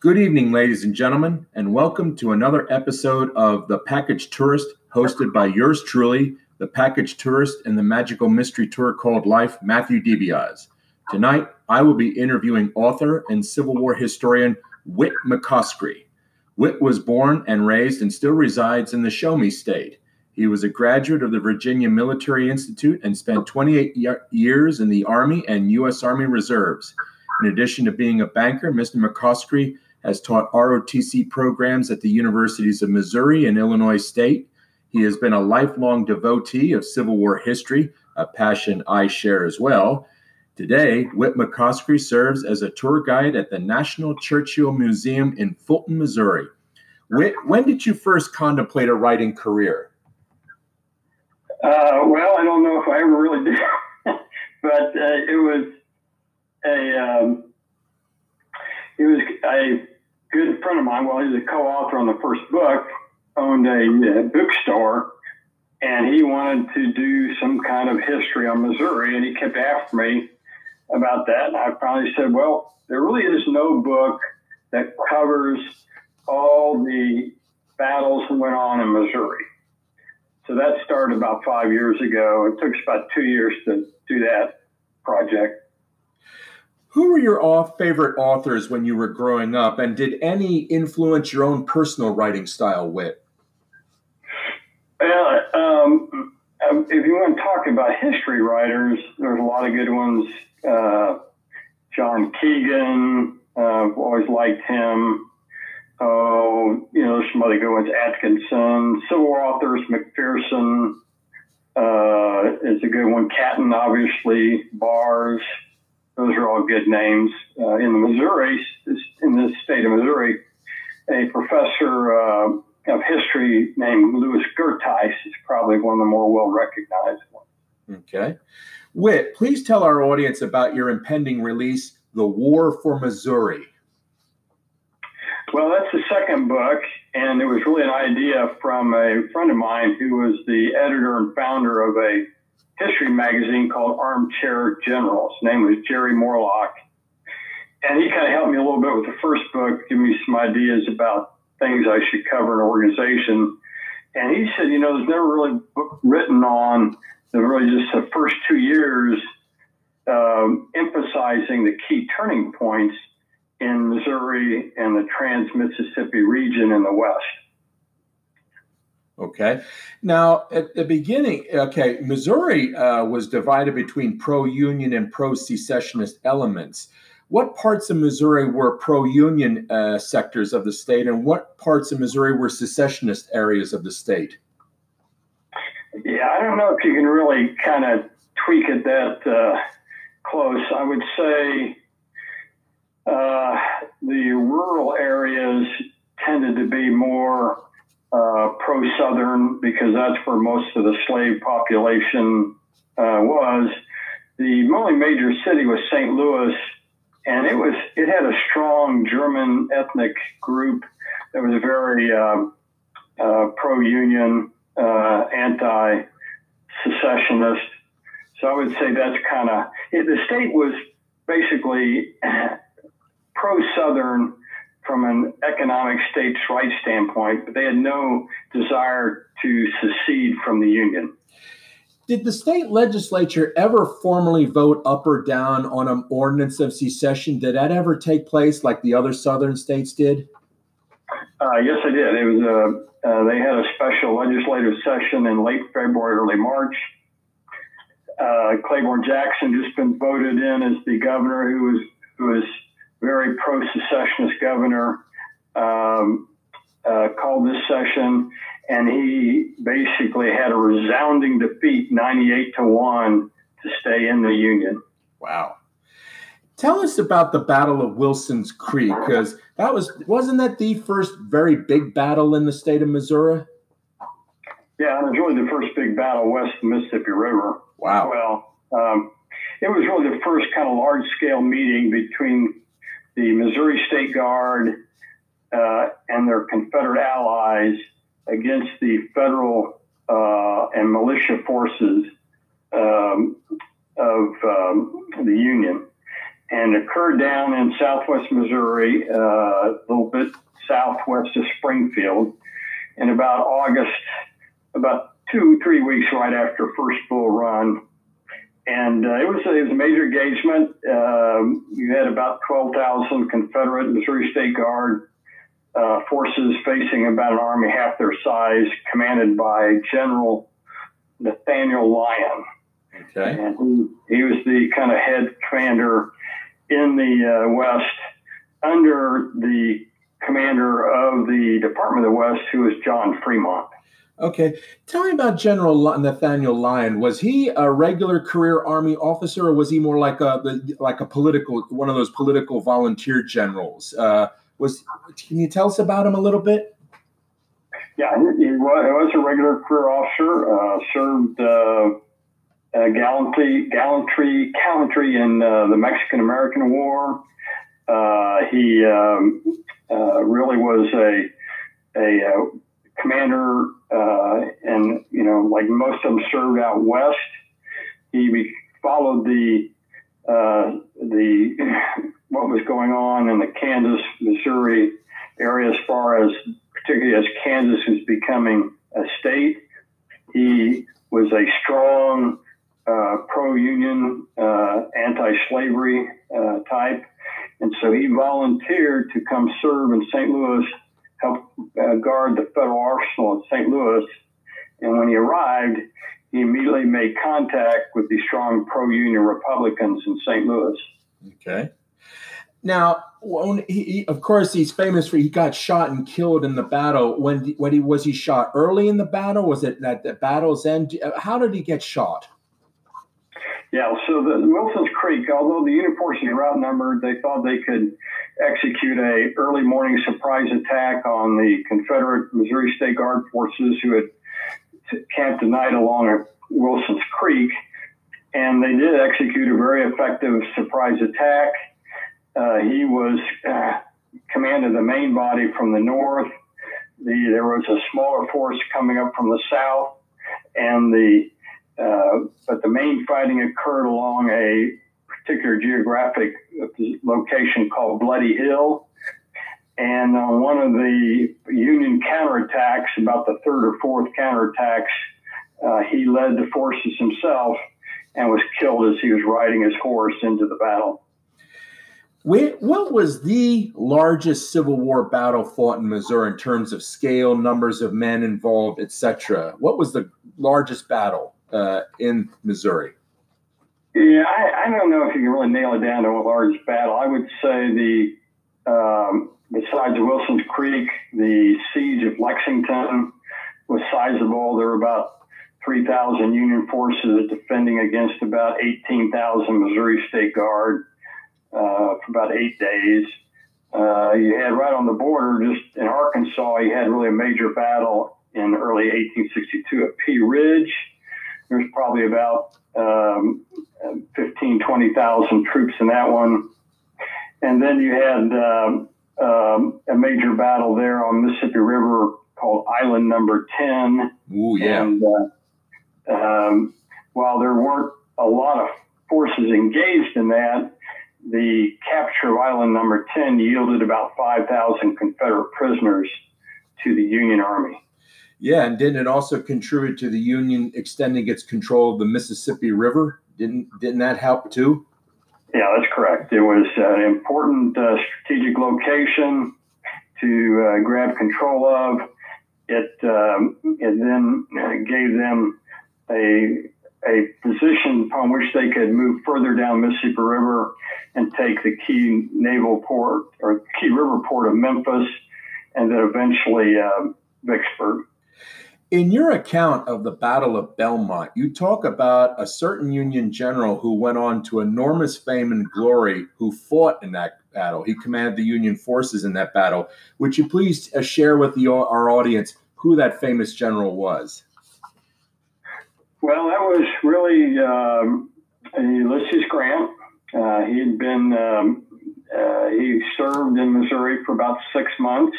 Good evening, ladies and gentlemen, and welcome to another episode of The Package Tourist, hosted by yours truly, the package tourist and the magical mystery tour called Life, Matthew DiBiase. Tonight, I will be interviewing author and Civil War historian Whit McCoskrie. Whit was born and raised and still resides in the Show Me State. He was a graduate of the Virginia Military Institute and spent 28 years in the Army and U.S. Army Reserves. In addition to being a banker, Mr. McCoskrie has taught ROTC programs at the universities of Missouri and Illinois State. He has been a lifelong devotee of Civil War history, a passion I share as well. Today, Whit McCoskrie serves as a tour guide at the National Churchill Museum in Fulton, Missouri. Whit, when did you first contemplate a writing career? Uh, well, I don't know if I ever really did, but uh, it was a um, he was a good friend of mine. Well, he's a co-author on the first book. Owned a, a bookstore, and he wanted to do some kind of history on Missouri, and he kept after me about that. And I finally said, "Well, there really is no book that covers all the battles that went on in Missouri." So that started about five years ago. It took us about two years to do that project. Who were your favorite authors when you were growing up, and did any influence your own personal writing style, Whit. Well, um, um, if you want to talk about history writers, there's a lot of good ones. Uh, John Keegan, uh, always liked him. Oh, you know, some other good ones. Atkinson, Civil authors, McPherson uh, is a good one. Catton, obviously, Bars. Those are all good names. Uh, in the Missouri, in the state of Missouri, a professor uh, of history named Louis Gerteis is probably one of the more well recognized ones. Okay. Whit, please tell our audience about your impending release, The War for Missouri. Well, that's the second book, and it was really an idea from a friend of mine who was the editor and founder of a history magazine called Armchair General. His name was Jerry Morelock. And he kind of helped me a little bit with the first book, give me some ideas about things I should cover in an organization. And he said, you know, there's never really book written on the really just the first two years um, emphasizing the key turning points in Missouri and the Trans Mississippi region in the West. Okay. Now, at the beginning, okay, Missouri uh, was divided between pro union and pro secessionist elements. What parts of Missouri were pro union uh, sectors of the state, and what parts of Missouri were secessionist areas of the state? Yeah, I don't know if you can really kind of tweak it that uh, close. I would say uh, the rural areas tended to be more uh, pro Southern because that's where most of the slave population uh, was. The only major city was St. Louis, and it was it had a strong German ethnic group that was very um, uh, pro union, uh, anti secessionist. So I would say that's kind of the state was basically pro Southern from an economic states' rights standpoint, but they had no desire to secede from the Union. Did the state legislature ever formally vote up or down on an ordinance of secession? Did that ever take place like the other southern states did? Uh, yes, they did. It was a, uh, uh, they had a special legislative session in late February, early March. Uh, Claiborne Jackson just been voted in as the governor who was who was very pro secessionist governor, um, uh, called this session, and he basically had a resounding defeat, 98 to 1, to stay in the Union. Wow. Tell us about the Battle of Wilson's Creek, because that was wasn't that the first very big battle in the state of Missouri? Yeah, it was really the first big battle west of the Mississippi River. Wow. Well, um, it was really the first kind of large scale meeting between the Missouri State Guard uh, and their Confederate allies against the federal uh, and militia forces um, of um, the Union. and occurred down in southwest Missouri, uh, a little bit southwest of Springfield, in about August, about two, three weeks right after first bull run. And uh, it, was a, it was a major engagement. Um, you had about 12,000 Confederate Missouri State Guard uh, forces facing about an army half their size, commanded by General Nathaniel Lyon. Okay. And he, he was the kind of head commander in the uh, West under the commander of the Department of the West, who was John Fremont. Okay, tell me about General Nathaniel Lyon. Was he a regular career Army officer, or was he more like a like a political one of those political volunteer generals? Uh, was can you tell us about him a little bit? Yeah, he was, a regular career officer. Uh, served uh, gallantry, gallantry, gallantry in uh, the Mexican American War. Uh, he um, uh, really was a a commander, and you know, like most of them served out west. He followed the the what was going on in the Kansas, Missouri area as far as, particularly as Kansas is becoming a state. He was a strong uh, pro-union, uh, anti-slavery uh, type, and so he volunteered to come serve in St. Louis, help uh, guard the federal arsenal in St. Louis. And when he arrived, he immediately made contact with the strong pro-union Republicans in St. Louis. Okay. Now, he, of course, he's famous for he got shot and killed in the battle. When when he was he shot early in the battle? Was it at the battle's end? How did he get shot? Yeah, so the Wilson's Creek, although the Union forces were outnumbered, they thought they could execute a early morning surprise attack on the Confederate Missouri State Guard forces who had camped the night along Wilson's Creek, and they did execute a very effective surprise attack. Uh, he was uh, commanded the main body from the north. The, there was a smaller force coming up from the south, and the uh, but the main fighting occurred along a particular geographic location called Bloody Hill. And on one of the Union counterattacks, about the third or fourth counterattacks, uh, he led the forces himself and was killed as he was riding his horse into the battle. What was the largest Civil War battle fought in Missouri in terms of scale, numbers of men involved, etc.? What was the largest battle uh, in Missouri? Yeah, I, I, don't know if you can really nail it down to a large battle. I would say the um, besides Wilson's Creek, the siege of Lexington was sizable. There were about 3,000 Union forces defending against about 18,000 Missouri State Guard uh, for about eight days. Uh, you had right on the border, just in Arkansas, you had really a major battle in early 1862 at Pea Ridge. There's probably about um, 15, 20,000 troops in that one. And then you had um, um, a major battle there on Mississippi River called Island Number 10. Ooh, yeah. And uh, um, while there weren't a lot of forces engaged in that, the capture of island number 10 yielded about 5,000 Confederate prisoners to the Union Army. Yeah, and didn't it also contribute to the Union extending its control of the Mississippi River? Didn't didn't that help too? Yeah, that's correct. It was an important uh, strategic location to uh, grab control of. It um, it then gave them a a position upon which they could move further down Mississippi River and take the key naval port or key river port of Memphis and then eventually uh, Vicksburg. In your account of the Battle of Belmont, you talk about a certain Union general who went on to enormous fame and glory who fought in that battle. He commanded the Union forces in that battle. Would you please uh, share with the, our audience who that famous general was? Well, that was really um, Ulysses Grant. Uh, he had been um, uh, he served in Missouri for about six months,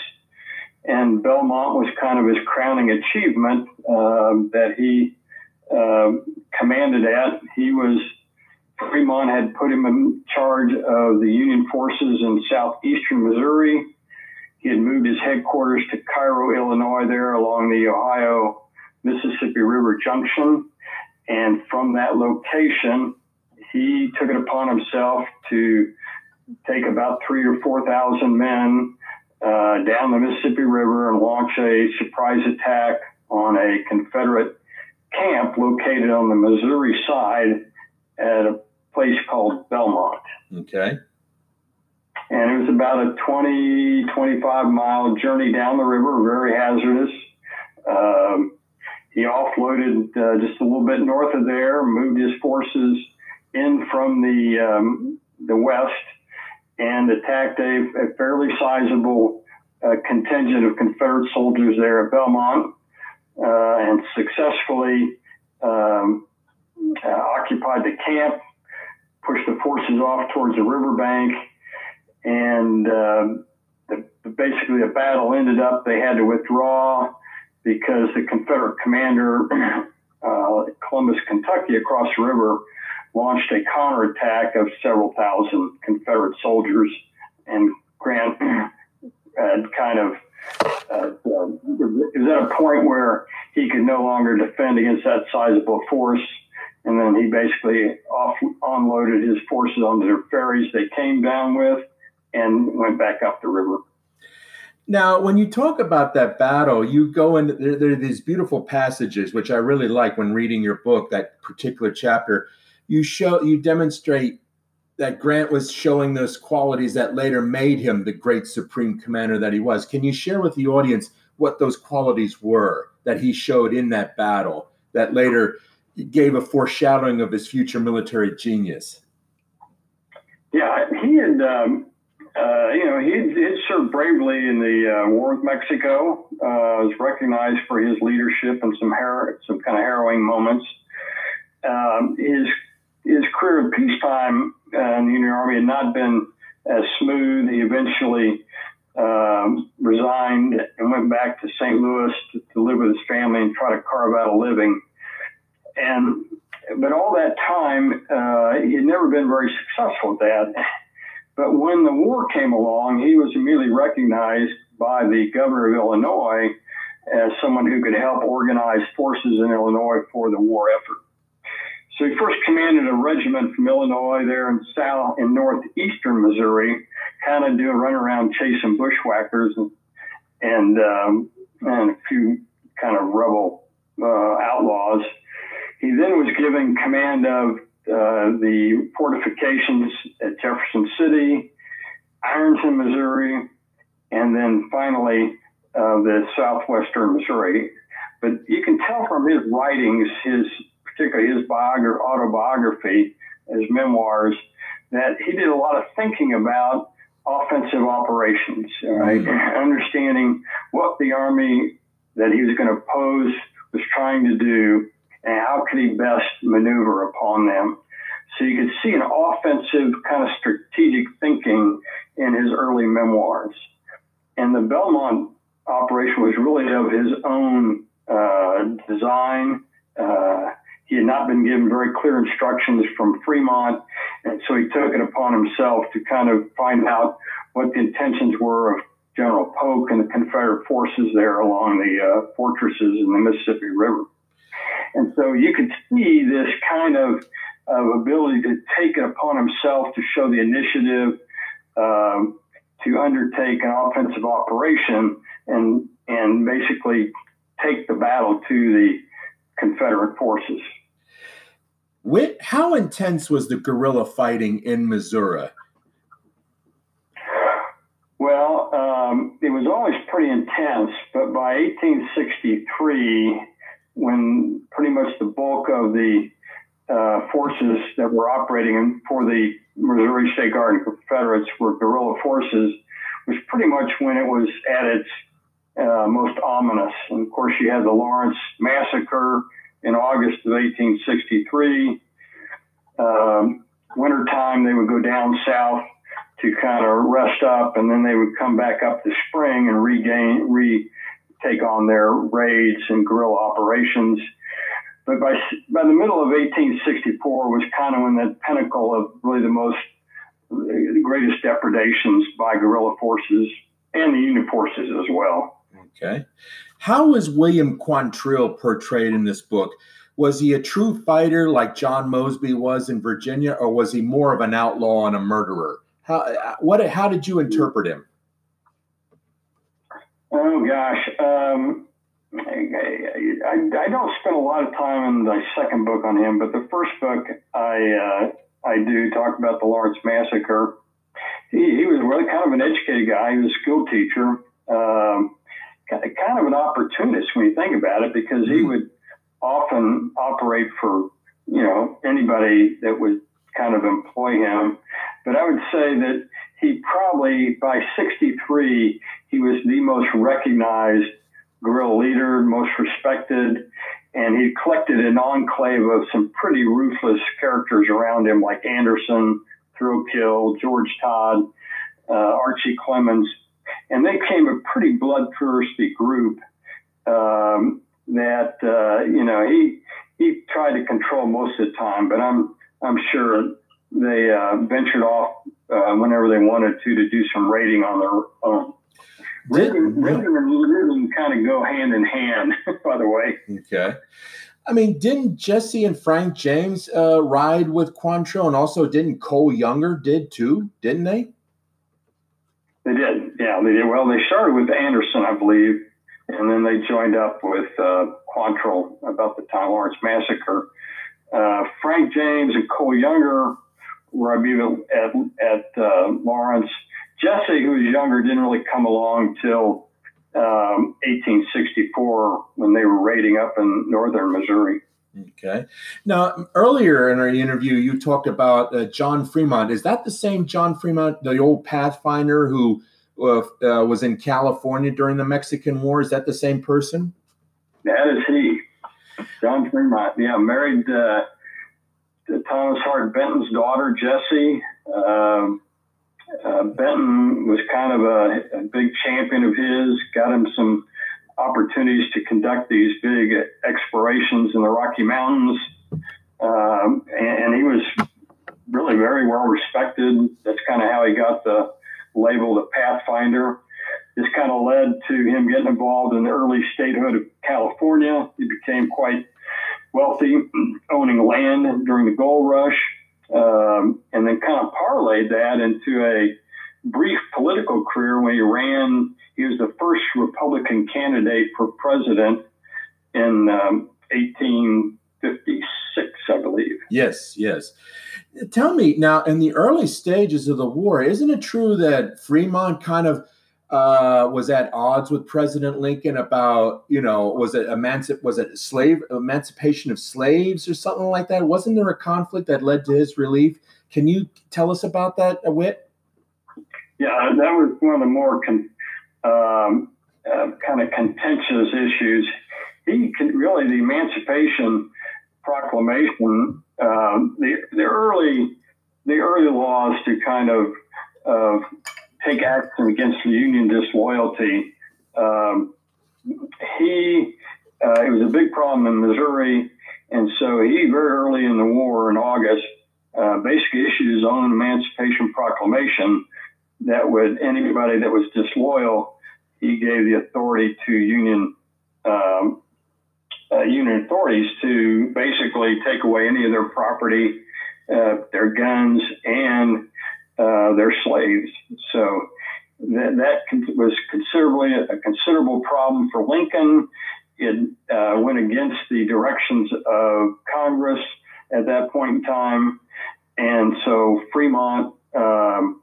and Belmont was kind of his crowning achievement uh, that he um, commanded at. He was Fremont had put him in charge of the Union forces in southeastern Missouri. He had moved his headquarters to Cairo, Illinois, there along the Ohio Mississippi River Junction. And from that location, he took it upon himself to take about three or 4,000 men uh, down the Mississippi River and launch a surprise attack on a Confederate camp located on the Missouri side at a place called Belmont. Okay. And it was about a 20, 25 mile journey down the river, very hazardous. Um, he offloaded uh, just a little bit north of there, moved his forces in from the um, the west, and attacked a, a fairly sizable uh, contingent of Confederate soldiers there at Belmont, uh, and successfully um, uh, occupied the camp, pushed the forces off towards the riverbank, and um, the, basically the battle ended up. They had to withdraw because the Confederate commander, uh, Columbus, Kentucky, across the river, launched a counterattack of several thousand Confederate soldiers, and Grant had kind of uh, was at a point where he could no longer defend against that sizable force. And then he basically off unloaded his forces onto the ferries they came down with and went back up the river. Now, when you talk about that battle, you go into there, there, are these beautiful passages, which I really like when reading your book, that particular chapter. You show, you demonstrate that Grant was showing those qualities that later made him the great supreme commander that he was. Can you share with the audience what those qualities were that he showed in that battle that later gave a foreshadowing of his future military genius? Yeah, he had um, uh, you know, he had served bravely in the uh, war with Mexico. Uh, was recognized for his leadership and some har- some kind of harrowing moments. Um, his his career in peacetime uh, in the Union Army had not been as smooth. He eventually um, resigned and went back to St. Louis to, to live with his family and try to carve out a living. And but all that time, uh, he had never been very successful at that. But when the war came along, he was immediately recognized by the governor of Illinois as someone who could help organize forces in Illinois for the war effort. So he first commanded a regiment from Illinois there in south in northeastern Missouri, kind of doing a run around chasing bushwhackers and and, um, and a few kind of rebel uh, outlaws. He then was given command of uh, the fortifications at Jefferson City, Ironton, Missouri, and then finally uh, the southwestern Missouri. But you can tell from his writings, his particularly his biography, autobiography, his memoirs, that he did a lot of thinking about offensive operations, right? Mm-hmm. Understanding what the army that he was going to pose was trying to do and how could he best maneuver upon them. So you could see an offensive kind of strategic thinking in his early memoirs. And the Belmont operation was really of his own uh, design. Uh, he had not been given very clear instructions from Fremont, and so he took it upon himself to kind of find out what the intentions were of General Polk and the Confederate forces there along the uh, fortresses in the Mississippi River. And so you could see this kind of, of ability to take it upon himself to show the initiative um, to undertake an offensive operation and and basically take the battle to the Confederate forces. How intense was the guerrilla fighting in Missouri? Well, um, it was always pretty intense, but by 1863, when pretty much the bulk of the uh, forces that were operating for the Missouri State Guard and Confederates were guerrilla forces, was pretty much when it was at its uh, most ominous. And of course, you had the Lawrence Massacre in August of 1863. Um, wintertime, they would go down south to kind of rest up, and then they would come back up the spring and regain, re take on their raids and guerrilla operations. but by by the middle of 1864 was kind of when the pinnacle of really the most the greatest depredations by guerrilla forces and the Union forces as well. Okay. How was William Quantrill portrayed in this book? Was he a true fighter like John Mosby was in Virginia, or was he more of an outlaw and a murderer? How what how did you interpret him? Oh gosh, um, I, I, I, don't spend a lot of time in the second book on him, but the first book I uh, I do talk about the Lawrence massacre. He, he was really kind of an educated guy. He was a school teacher, um, kind of an opportunist when you think about it, because he hmm. would often operate for you know anybody that would kind of employ him. But I would say that he probably by 63 he was the most recognized guerrilla leader, most respected, and he collected an enclave of some pretty ruthless characters around him, like Anderson, Thrailkill, George Todd, uh, Archie Clemens, and they became a pretty bloodthirsty group. Um, that uh, you know he he tried to control most of the time, but I'm I'm sure they uh, ventured off uh, whenever they wanted to to do some raiding on their own. Raiding, raiding and looting kind of go hand in hand, by the way. Okay. I mean, didn't Jesse and Frank James uh, ride with Quantrill, and also didn't Cole Younger did too? Didn't they? They did. Yeah, they did. Well, they started with Anderson, I believe, and then they joined up with uh, Quantrill about the Ty Lawrence massacre. Uh, Frank James and Cole Younger were, I believe, at, at uh, Lawrence. Jesse, who was younger, didn't really come along till um, 1864 when they were raiding up in northern Missouri. Okay. Now, earlier in our interview, you talked about uh, John Fremont. Is that the same John Fremont, the old Pathfinder who uh, was in California during the Mexican War? Is that the same person? That is he. John Fremont. Yeah, married uh, Thomas Hart Benton's daughter, Jessie. Um, uh, Benton was kind of a, a, big champion of his, got him some opportunities to conduct these big explorations in the Rocky Mountains. Um, and, and, he was really very well respected. That's kind of how he got the label a Pathfinder. This kind of led to him getting involved in the early statehood of California. He became quite wealthy, owning land during the gold rush, um, and then kind of parlayed that into a brief political career when he ran. He was the first Republican candidate for president in um, 1856, I believe. Yes, yes. Tell me now, in the early stages of the war, isn't it true that Fremont kind of uh, was at odds with President Lincoln about, you know, was it emancip was it slave emancipation of slaves or something like that? Wasn't there a conflict that led to his relief? Can you tell us about that a whit? Yeah, that was one of the more con, um, uh, kind of contentious issues. He can really the Emancipation Proclamation, um, the the early the early laws to kind of uh, take action against the union disloyalty. Um, he, uh, it was a big problem in Missouri, and so he very early in the war in August uh, basically issued his own Emancipation Proclamation that would anybody that was disloyal, he gave the authority to union um, uh, union authorities to basically take away any of their property, uh, their guns, and uh, their slaves. So that, that was considerably a considerable problem for Lincoln. It uh, went against the directions of Congress at that point in time. And so Fremont um,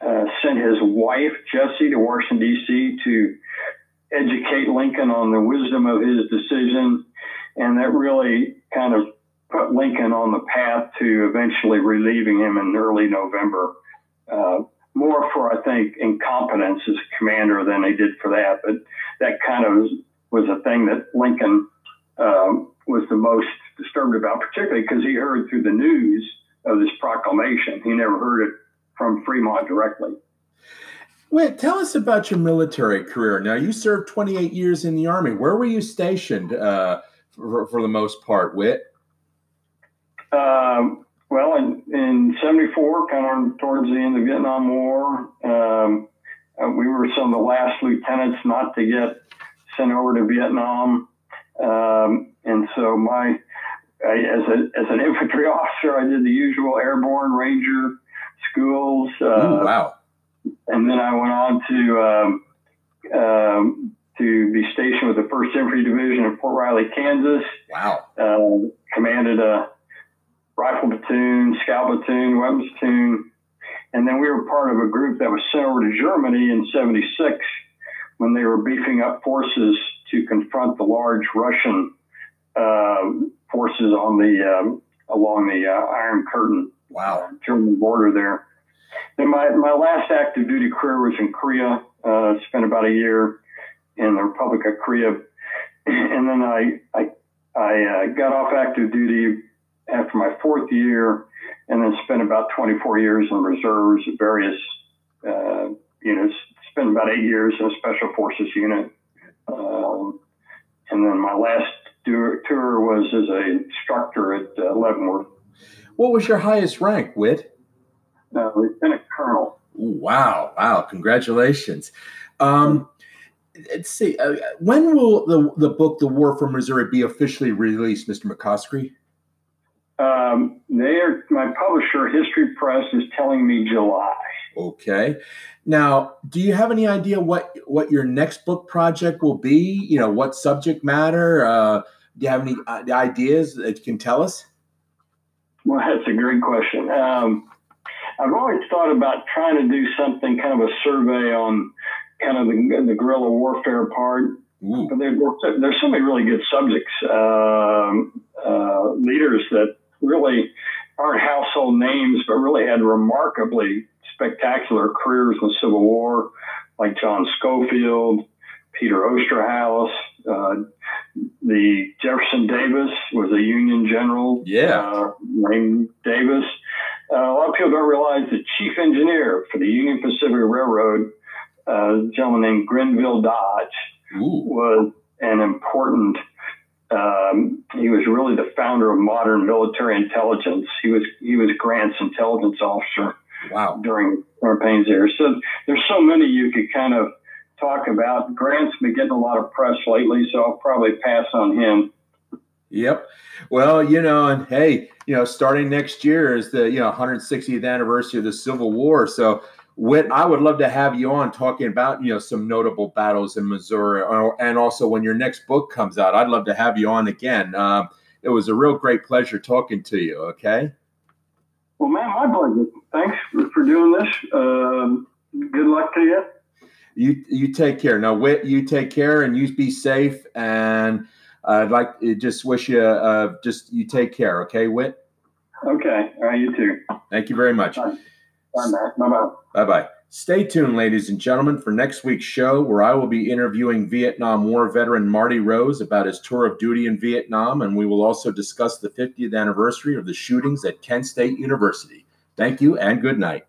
uh, sent his wife, Jessie, to Washington, D.C. to educate Lincoln on the wisdom of his decision. And that really kind of put Lincoln on the path to eventually relieving him in early November. Uh, more for, I think, incompetence as commander than they did for that. But that kind of was a thing that Lincoln um, was the most disturbed about, particularly because he heard through the news of this proclamation. He never heard it from Fremont directly. Wait, tell us about your military career. Now, you served 28 years in the Army. Where were you stationed? Uh, for, for the most part, Whit? Um, well, in, in 74, kind of towards the end of the Vietnam War, um, uh, we were some of the last lieutenants not to get sent over to Vietnam. Um, and so my, I, as, a, as an infantry officer, I did the usual airborne ranger schools. Uh, Ooh, wow. And then I went on to, um, um, to be stationed with the 1st Infantry Division in Fort Riley, Kansas. Wow. Uh, commanded a rifle platoon, scout platoon, weapons platoon. And then we were part of a group that was sent over to Germany in 76 when they were beefing up forces to confront the large Russian uh, forces on the um, along the uh, Iron Curtain, wow, uh, German border there. Then my, my last active duty career was in Korea. Uh, spent about a year in the Republic of Korea, and then I I, I uh, got off active duty after my fourth year, and then spent about 24 years in reserves at various uh, units. Spent about eight years in a special forces unit, um, and then my last tour, was as an instructor at uh, Leavenworth. What was your highest rank, Whit? Uh, lieutenant colonel. Wow! Wow! Congratulations. Um, let's see. Uh, when will the the book "The War for Missouri" be officially released, Mr. McCoskrie? Um, they are my publisher, History Press, is telling me July. Okay. Now, do you have any idea what what your next book project will be? You know, what subject matter? Uh, do you have any uh, ideas that you can tell us? Well, that's a great question. Um, I've always thought about trying to do something kind of a survey on kind of the, the guerrilla warfare part. Ooh. There, there's so many really good subjects, um, uh, leaders that really aren't household names, but really had remarkably spectacular careers in the Civil War, like John Schofield, Peter Osterhaus, uh, the Jefferson Davis was a Union general. Yeah. Uh, named Davis. Uh, a lot of people don't realize the chief engineer for the Union Pacific Railroad, uh, a gentleman named Grenville Dodge, Ooh. was an important um, he was really the founder of modern military intelligence. He was Grant's intelligence officer. Wow. During campaigns there, so there's so many you could kind of talk about. Grant's been getting a lot of press lately, so I'll probably pass on him. Yep. Well, you know, and hey, you know, starting next year is the you know 160th anniversary of the Civil War, so Whit, I would love to have you on talking about you know some notable battles in Missouri, or, and also when your next book comes out, I'd love to have you on again. Um, it was a real great pleasure talking to you. Okay. Well, man, my pleasure. Thanks for, for doing this. Um, good luck to you. You you take care. Now, Whit, you take care and you be safe. And I'd like to just wish you uh, just you take care. Okay, Whit. Okay. All right. You too. Thank you very much. Bye. Bye bye. Bye bye. Stay tuned, ladies and gentlemen, for next week's show, where I will be interviewing Vietnam War veteran Marty Rose about his tour of duty in Vietnam, and we will also discuss the 50th anniversary of the shootings at Kent State University. Thank you and good night.